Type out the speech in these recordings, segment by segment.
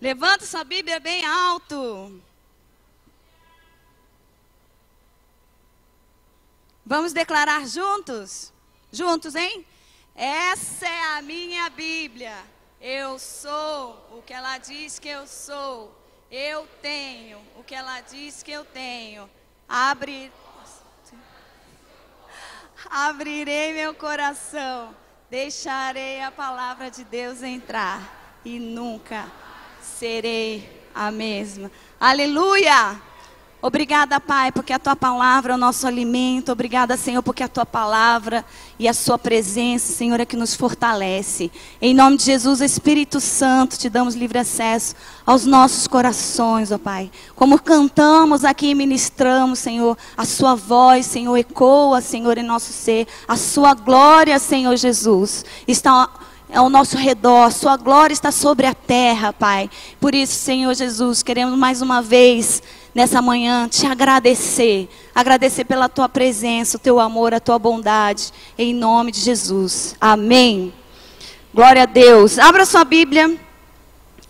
Levanta sua Bíblia bem alto. Vamos declarar juntos? Juntos, hein? Essa é a minha Bíblia. Eu sou o que ela diz que eu sou. Eu tenho o que ela diz que eu tenho. Abre. Abrirei meu coração. Deixarei a palavra de Deus entrar. E nunca serei a mesma. Aleluia! Obrigada, Pai, porque a tua palavra é o nosso alimento. Obrigada, Senhor, porque a tua palavra e a sua presença, Senhor, é que nos fortalece. Em nome de Jesus, Espírito Santo, te damos livre acesso aos nossos corações, ó Pai. Como cantamos aqui e ministramos, Senhor, a sua voz, Senhor, ecoa, Senhor, em nosso ser. A sua glória, Senhor Jesus, está ao nosso redor, sua glória está sobre a terra, Pai. Por isso, Senhor Jesus, queremos mais uma vez nessa manhã te agradecer, agradecer pela tua presença, o teu amor, a tua bondade, em nome de Jesus. Amém. Glória a Deus. Abra sua Bíblia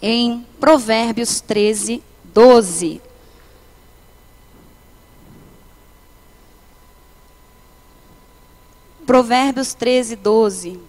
em Provérbios 13, 12. Provérbios 13, 12.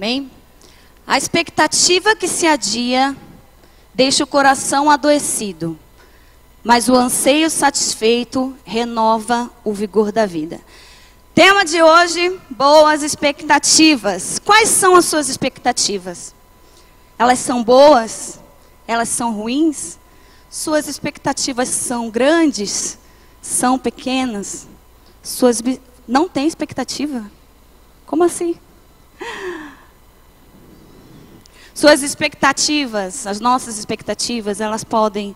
Amém? A expectativa que se adia deixa o coração adoecido, mas o anseio satisfeito renova o vigor da vida. Tema de hoje: boas expectativas. Quais são as suas expectativas? Elas são boas? Elas são ruins? Suas expectativas são grandes? São pequenas? Suas não tem expectativa? Como assim? Suas expectativas, as nossas expectativas, elas podem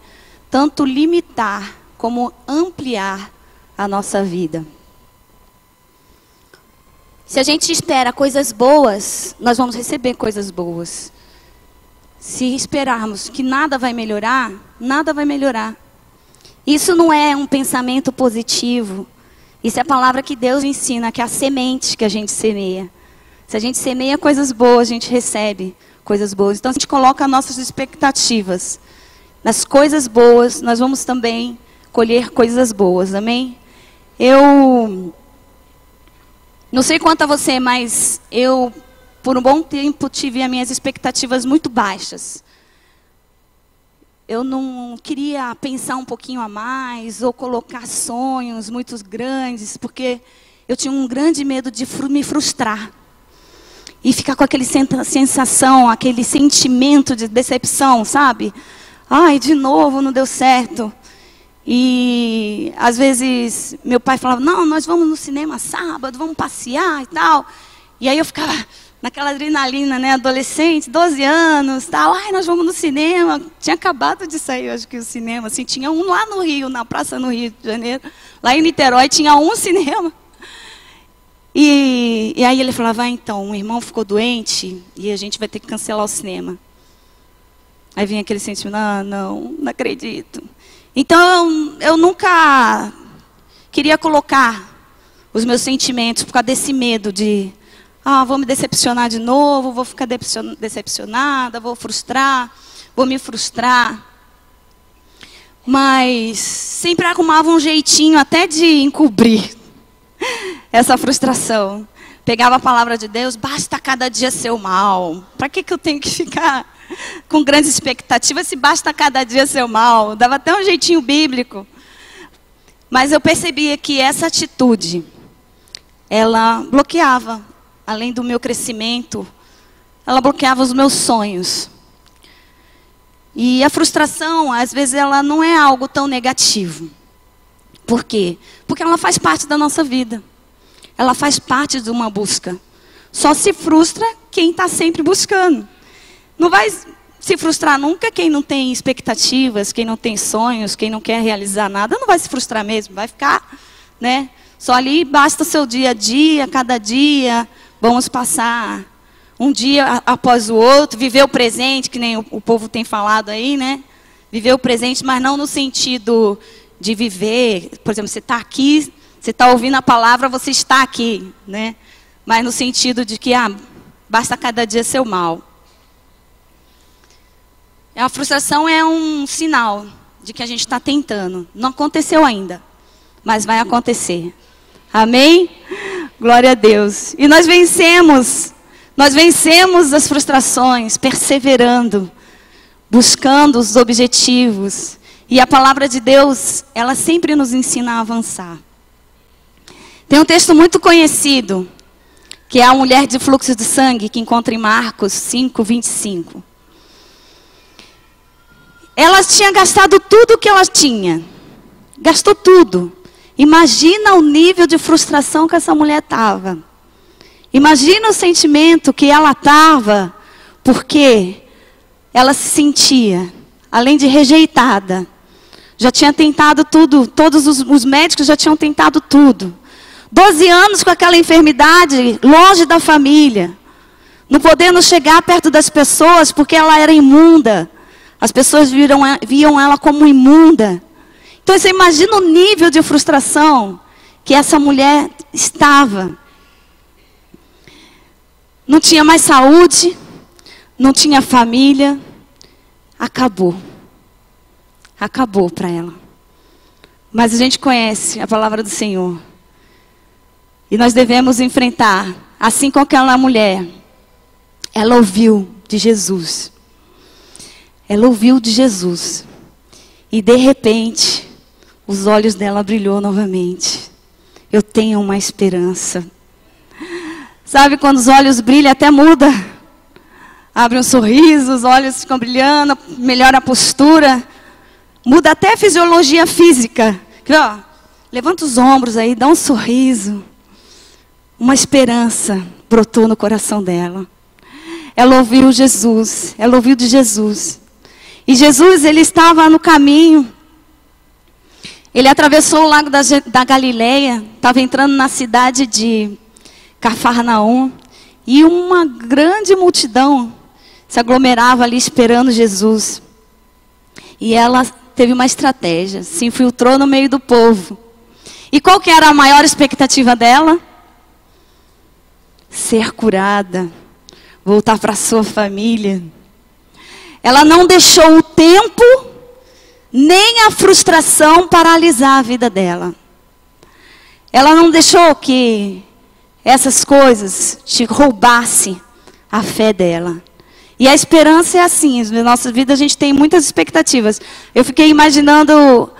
tanto limitar como ampliar a nossa vida. Se a gente espera coisas boas, nós vamos receber coisas boas. Se esperarmos que nada vai melhorar, nada vai melhorar. Isso não é um pensamento positivo. Isso é a palavra que Deus ensina, que é a semente que a gente semeia. Se a gente semeia coisas boas, a gente recebe coisas boas. Então, a gente coloca nossas expectativas nas coisas boas, nós vamos também colher coisas boas, amém? Eu não sei quanto a você, mas eu, por um bom tempo, tive as minhas expectativas muito baixas. Eu não queria pensar um pouquinho a mais ou colocar sonhos muito grandes, porque eu tinha um grande medo de me frustrar e ficar com aquele sensação, aquele sentimento de decepção, sabe? Ai, de novo não deu certo. E às vezes meu pai falava: "Não, nós vamos no cinema sábado, vamos passear e tal". E aí eu ficava naquela adrenalina, né, adolescente, 12 anos, tal. Ai, nós vamos no cinema. Tinha acabado de sair, acho que o cinema, assim, tinha um lá no Rio, na praça no Rio de Janeiro. Lá em Niterói tinha um cinema. E, e aí ele falava, ah, então, um irmão ficou doente e a gente vai ter que cancelar o cinema. Aí vinha aquele sentimento, ah, não, não acredito. Então, eu nunca queria colocar os meus sentimentos por causa desse medo de, ah, vou me decepcionar de novo, vou ficar decepcionada, vou frustrar, vou me frustrar. Mas sempre arrumava um jeitinho até de encobrir essa frustração. Pegava a palavra de Deus, basta cada dia ser o mal. Para que, que eu tenho que ficar com grandes expectativas se basta cada dia ser o mal? Dava até um jeitinho bíblico. Mas eu percebia que essa atitude, ela bloqueava, além do meu crescimento, ela bloqueava os meus sonhos. E a frustração, às vezes, ela não é algo tão negativo. Por quê? Porque ela faz parte da nossa vida. Ela faz parte de uma busca. Só se frustra quem está sempre buscando. Não vai se frustrar nunca quem não tem expectativas, quem não tem sonhos, quem não quer realizar nada, não vai se frustrar mesmo, vai ficar, né? Só ali basta o seu dia a dia, cada dia, vamos passar um dia após o outro, viver o presente, que nem o, o povo tem falado aí, né? Viver o presente, mas não no sentido de viver, por exemplo, você está aqui, você está ouvindo a palavra, você está aqui, né? Mas no sentido de que, ah, basta cada dia ser mal. A frustração é um sinal de que a gente está tentando. Não aconteceu ainda, mas vai acontecer. Amém? Glória a Deus. E nós vencemos. Nós vencemos as frustrações, perseverando, buscando os objetivos. E a palavra de Deus, ela sempre nos ensina a avançar. Tem um texto muito conhecido, que é a mulher de fluxo de sangue, que encontra em Marcos 5, 25. Ela tinha gastado tudo o que ela tinha. Gastou tudo. Imagina o nível de frustração que essa mulher estava. Imagina o sentimento que ela estava, porque ela se sentia, além de rejeitada, já tinha tentado tudo, todos os, os médicos já tinham tentado tudo. Doze anos com aquela enfermidade, longe da família, não podendo chegar perto das pessoas porque ela era imunda. As pessoas viram, viam ela como imunda. Então você imagina o nível de frustração que essa mulher estava. Não tinha mais saúde, não tinha família, acabou. Acabou para ela. Mas a gente conhece a palavra do Senhor. E nós devemos enfrentar, assim como aquela mulher. Ela ouviu de Jesus. Ela ouviu de Jesus. E de repente, os olhos dela brilhou novamente. Eu tenho uma esperança. Sabe quando os olhos brilham, até muda. Abre um sorriso, os olhos ficam brilhando, melhora a postura. Muda até a fisiologia física. Ó, levanta os ombros aí, dá um sorriso. Uma esperança brotou no coração dela. Ela ouviu Jesus, ela ouviu de Jesus. E Jesus, ele estava no caminho. Ele atravessou o lago da, da Galileia, estava entrando na cidade de Cafarnaum. E uma grande multidão se aglomerava ali esperando Jesus. E ela teve uma estratégia, se infiltrou no meio do povo. E qual que era a maior expectativa dela? Ser curada, voltar para sua família. Ela não deixou o tempo nem a frustração paralisar a vida dela. Ela não deixou que essas coisas te roubassem a fé dela. E a esperança é assim, na nossa vida a gente tem muitas expectativas. Eu fiquei imaginando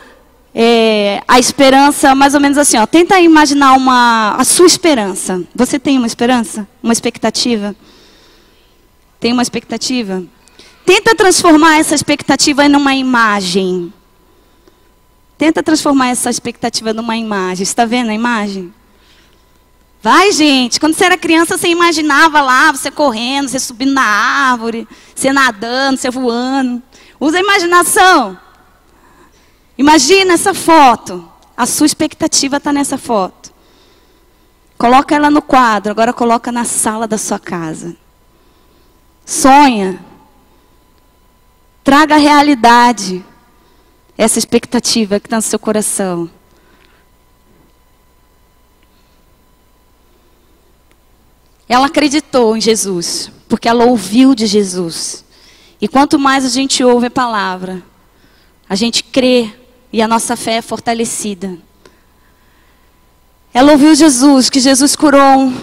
é, a esperança mais ou menos assim, ó. Tenta imaginar uma, a sua esperança. Você tem uma esperança? Uma expectativa? Tem uma expectativa? Tenta transformar essa expectativa numa imagem. Tenta transformar essa expectativa numa imagem. Está vendo a imagem? Vai, gente. Quando você era criança, você imaginava lá, você correndo, você subindo na árvore, você nadando, você voando. Usa a imaginação. Imagina essa foto. A sua expectativa está nessa foto. Coloca ela no quadro, agora coloca na sala da sua casa. Sonha. Traga a realidade essa expectativa que está no seu coração. Ela acreditou em Jesus, porque ela ouviu de Jesus. E quanto mais a gente ouve a palavra, a gente crê e a nossa fé é fortalecida. Ela ouviu Jesus, que Jesus curou um,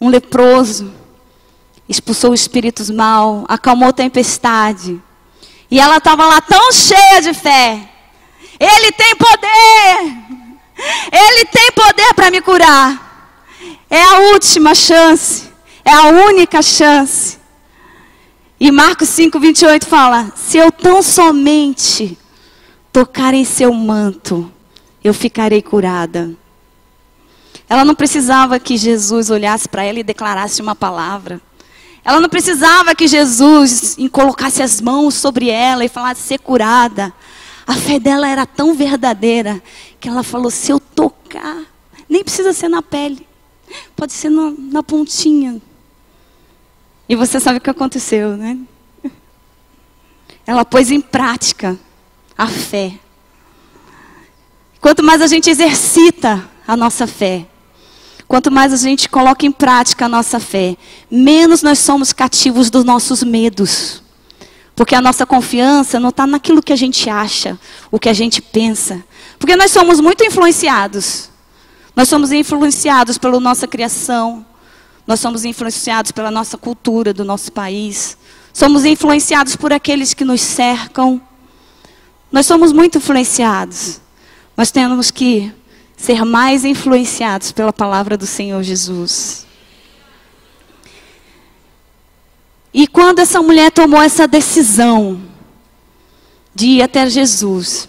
um leproso, expulsou espíritos mal, acalmou tempestade. E ela estava lá tão cheia de fé. Ele tem poder. Ele tem poder para me curar. É a última chance. É a única chance. E Marcos 5, 28 fala: Se eu tão somente tocar em seu manto, eu ficarei curada. Ela não precisava que Jesus olhasse para ela e declarasse uma palavra. Ela não precisava que Jesus colocasse as mãos sobre ela e falasse ser curada. A fé dela era tão verdadeira que ela falou: se eu tocar, nem precisa ser na pele, pode ser na, na pontinha. E você sabe o que aconteceu, né? ela pôs em prática a fé. Quanto mais a gente exercita a nossa fé, quanto mais a gente coloca em prática a nossa fé, menos nós somos cativos dos nossos medos. Porque a nossa confiança não está naquilo que a gente acha, o que a gente pensa. Porque nós somos muito influenciados. Nós somos influenciados pela nossa criação. Nós somos influenciados pela nossa cultura do nosso país. Somos influenciados por aqueles que nos cercam. Nós somos muito influenciados. Nós temos que ser mais influenciados pela palavra do Senhor Jesus. E quando essa mulher tomou essa decisão de ir até Jesus,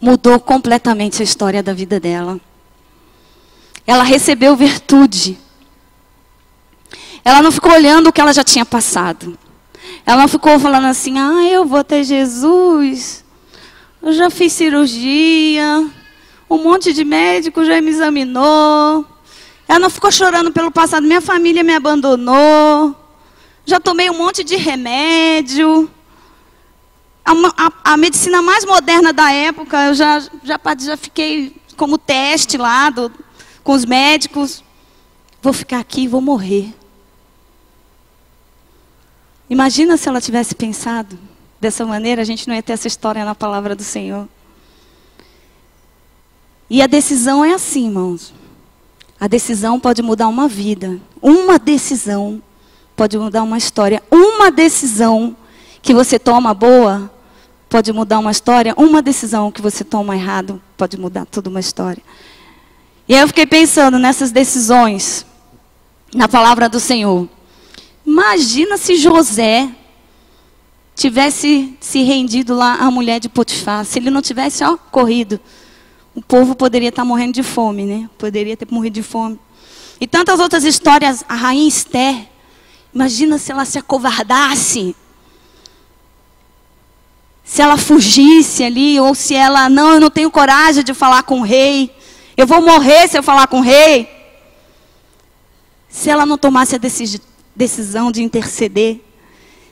mudou completamente a história da vida dela. Ela recebeu virtude. Ela não ficou olhando o que ela já tinha passado. Ela não ficou falando assim: ah, eu vou até Jesus. Eu já fiz cirurgia. Um monte de médico já me examinou. Ela não ficou chorando pelo passado. Minha família me abandonou. Já tomei um monte de remédio. A, a, a medicina mais moderna da época, eu já, já, já fiquei como teste lá do, com os médicos. Vou ficar aqui e vou morrer. Imagina se ela tivesse pensado dessa maneira, a gente não ia ter essa história na palavra do Senhor. E a decisão é assim, irmãos. A decisão pode mudar uma vida. Uma decisão pode mudar uma história. Uma decisão que você toma boa pode mudar uma história. Uma decisão que você toma errado pode mudar toda uma história. E aí eu fiquei pensando nessas decisões, na palavra do Senhor. Imagina se José tivesse se rendido lá à mulher de Potifar, se ele não tivesse ó, corrido, o povo poderia estar morrendo de fome, né? Poderia ter morrido de fome. E tantas outras histórias, a rainha Esther, imagina se ela se acovardasse, se ela fugisse ali, ou se ela, não, eu não tenho coragem de falar com o rei. Eu vou morrer se eu falar com o rei. Se ela não tomasse a decisão de interceder.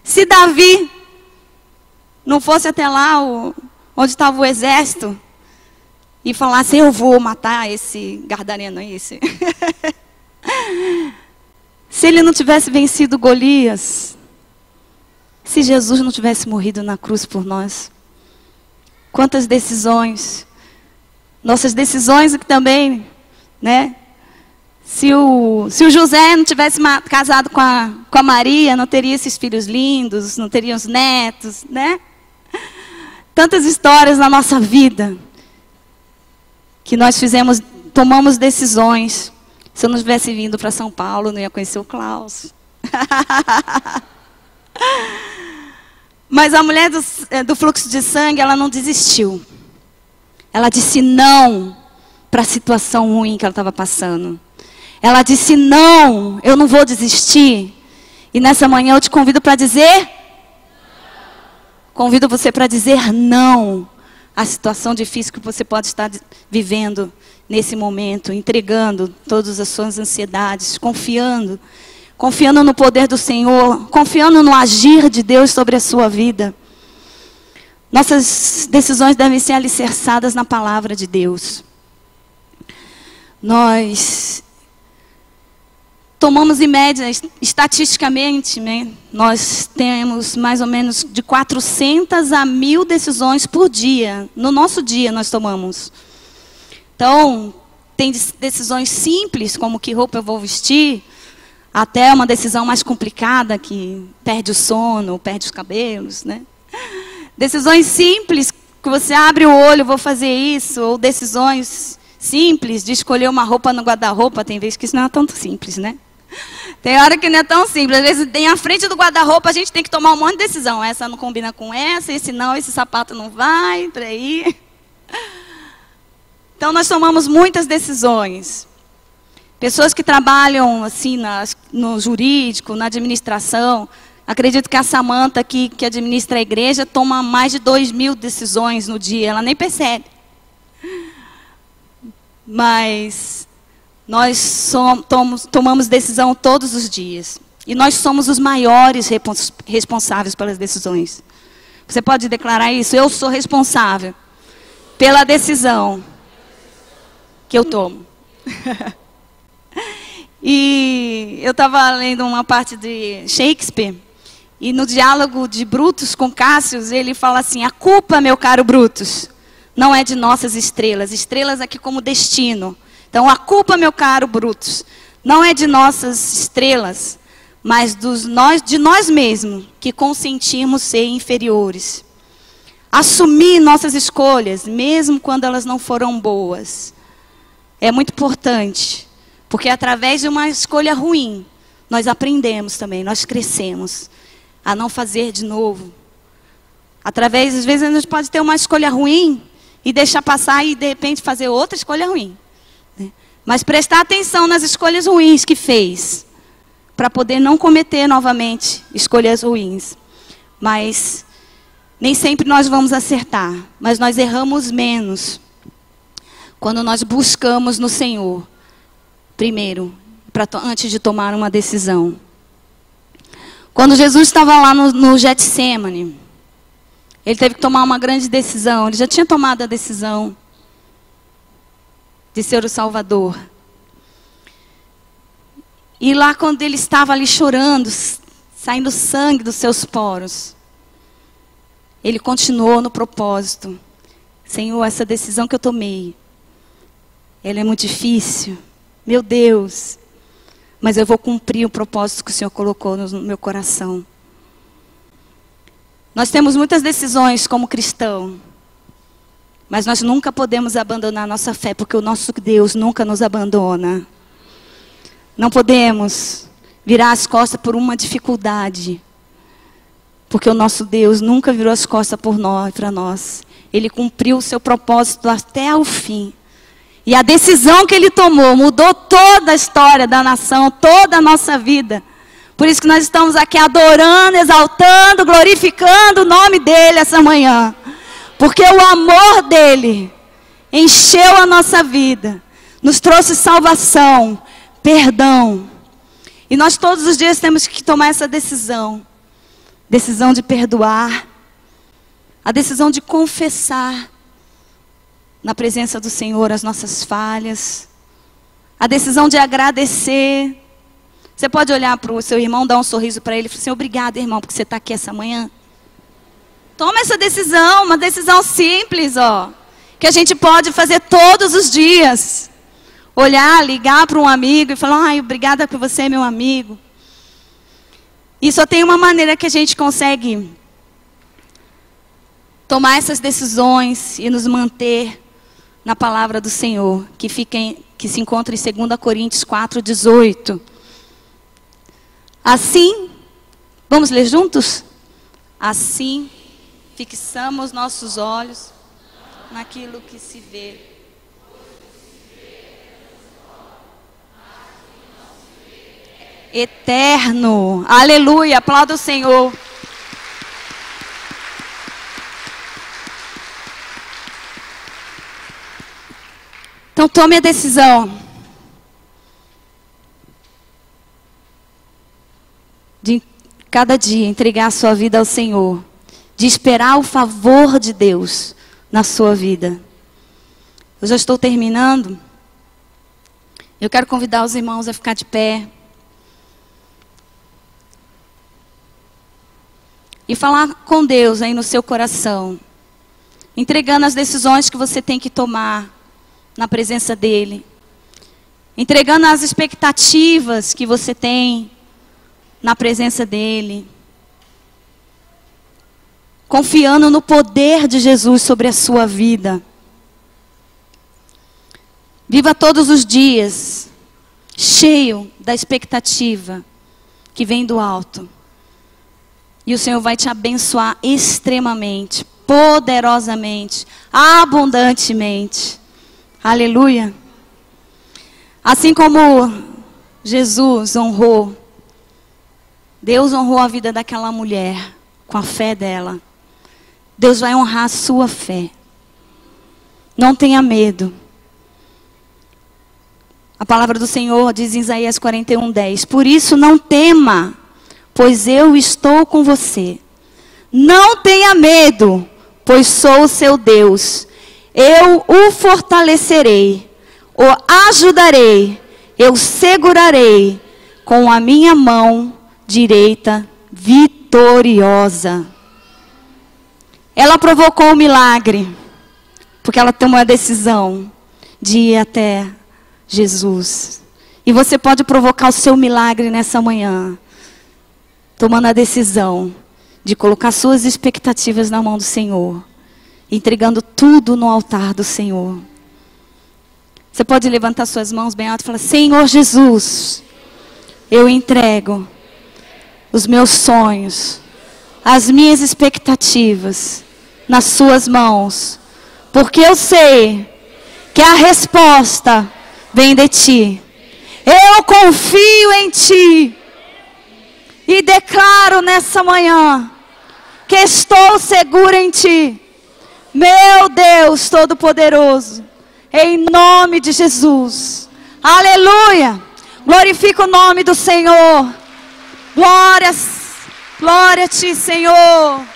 Se Davi não fosse até lá o, onde estava o exército e falasse, eu vou matar esse Gardareno. Esse. se ele não tivesse vencido Golias, se Jesus não tivesse morrido na cruz por nós, quantas decisões nossas decisões aqui também, né? Se o, se o José não tivesse casado com a, com a Maria, não teria esses filhos lindos, não teria os netos, né? Tantas histórias na nossa vida que nós fizemos, tomamos decisões. Se eu não tivesse vindo para São Paulo, não ia conhecer o Klaus. Mas a mulher do, eh, do fluxo de sangue, ela não desistiu. Ela disse não para a situação ruim que ela estava passando. Ela disse não, eu não vou desistir. E nessa manhã eu te convido para dizer Convido você para dizer não à situação difícil que você pode estar vivendo nesse momento, entregando todas as suas ansiedades, confiando, confiando no poder do Senhor, confiando no agir de Deus sobre a sua vida. Nossas decisões devem ser alicerçadas na palavra de Deus. Nós tomamos em média, estatisticamente, né, nós temos mais ou menos de 400 a mil decisões por dia. No nosso dia nós tomamos. Então, tem decisões simples, como que roupa eu vou vestir, até uma decisão mais complicada, que perde o sono, perde os cabelos, né? Decisões simples, que você abre o olho, vou fazer isso, ou decisões simples de escolher uma roupa no guarda-roupa, tem vezes que isso não é tão simples, né? Tem hora que não é tão simples. Às vezes tem a frente do guarda-roupa, a gente tem que tomar um monte de decisão. Essa não combina com essa, esse não, esse sapato não vai, aí. Então nós tomamos muitas decisões. Pessoas que trabalham assim no jurídico, na administração, Acredito que a Samanta que, que administra a igreja toma mais de dois mil decisões no dia, ela nem percebe. Mas nós somos, tomamos decisão todos os dias. E nós somos os maiores responsáveis pelas decisões. Você pode declarar isso? Eu sou responsável pela decisão que eu tomo. e eu estava lendo uma parte de Shakespeare. E no diálogo de Brutus com Cássio, ele fala assim: A culpa, meu caro Brutus, não é de nossas estrelas, estrelas aqui como destino. Então, a culpa, meu caro Brutus, não é de nossas estrelas, mas dos nós, de nós mesmos que consentimos ser inferiores. Assumir nossas escolhas, mesmo quando elas não foram boas, é muito importante, porque através de uma escolha ruim, nós aprendemos também, nós crescemos a não fazer de novo. Através, às vezes, a gente pode ter uma escolha ruim e deixar passar e, de repente, fazer outra escolha ruim. Mas prestar atenção nas escolhas ruins que fez, para poder não cometer novamente escolhas ruins. Mas nem sempre nós vamos acertar, mas nós erramos menos quando nós buscamos no Senhor, primeiro, pra, antes de tomar uma decisão. Quando Jesus estava lá no, no Getsemane, ele teve que tomar uma grande decisão. Ele já tinha tomado a decisão de ser o Salvador. E lá quando ele estava ali chorando, saindo sangue dos seus poros, ele continuou no propósito. Senhor, essa decisão que eu tomei, ela é muito difícil. Meu Deus, mas eu vou cumprir o propósito que o Senhor colocou no meu coração. Nós temos muitas decisões como cristão, mas nós nunca podemos abandonar nossa fé, porque o nosso Deus nunca nos abandona. Não podemos virar as costas por uma dificuldade, porque o nosso Deus nunca virou as costas por nós, para nós. Ele cumpriu o seu propósito até o fim. E a decisão que ele tomou mudou toda a história da nação, toda a nossa vida. Por isso que nós estamos aqui adorando, exaltando, glorificando o nome dele essa manhã. Porque o amor dele encheu a nossa vida, nos trouxe salvação, perdão. E nós todos os dias temos que tomar essa decisão. Decisão de perdoar, a decisão de confessar na presença do Senhor as nossas falhas, a decisão de agradecer. Você pode olhar para o seu irmão, dar um sorriso para ele e falar assim: obrigado, irmão, porque você está aqui essa manhã. Toma essa decisão, uma decisão simples, ó, que a gente pode fazer todos os dias. Olhar, ligar para um amigo e falar: ai, obrigada por você, meu amigo. E só tem uma maneira que a gente consegue tomar essas decisões e nos manter na palavra do Senhor, que, fica em, que se encontra em 2 Coríntios 4, 18. Assim, vamos ler juntos? Assim, fixamos nossos olhos naquilo que se vê. Eterno, aleluia, aplauda o Senhor. Então tome a decisão de cada dia entregar a sua vida ao Senhor, de esperar o favor de Deus na sua vida. Eu já estou terminando. Eu quero convidar os irmãos a ficar de pé. E falar com Deus aí no seu coração. Entregando as decisões que você tem que tomar na presença dEle. Entregando as expectativas que você tem na presença dEle. Confiando no poder de Jesus sobre a sua vida. Viva todos os dias cheio da expectativa que vem do alto. E o Senhor vai te abençoar extremamente, poderosamente, abundantemente. Aleluia. Assim como Jesus honrou, Deus honrou a vida daquela mulher com a fé dela. Deus vai honrar a sua fé. Não tenha medo. A palavra do Senhor diz em Isaías 41, 10: Por isso não tema, pois eu estou com você. Não tenha medo, pois sou o seu Deus. Eu o fortalecerei, o ajudarei, eu segurarei com a minha mão direita vitoriosa. Ela provocou o milagre, porque ela tomou a decisão de ir até Jesus. E você pode provocar o seu milagre nessa manhã, tomando a decisão de colocar suas expectativas na mão do Senhor, entregando tudo no altar do Senhor. Você pode levantar suas mãos bem alto e falar: Senhor Jesus, eu entrego os meus sonhos, as minhas expectativas nas Suas mãos, porque eu sei que a resposta vem de Ti. Eu confio em Ti e declaro nessa manhã que estou segura em Ti, meu Deus Todo-Poderoso, em nome de Jesus. Aleluia! Glorifica o nome do Senhor. Glórias, glória a Ti, Senhor.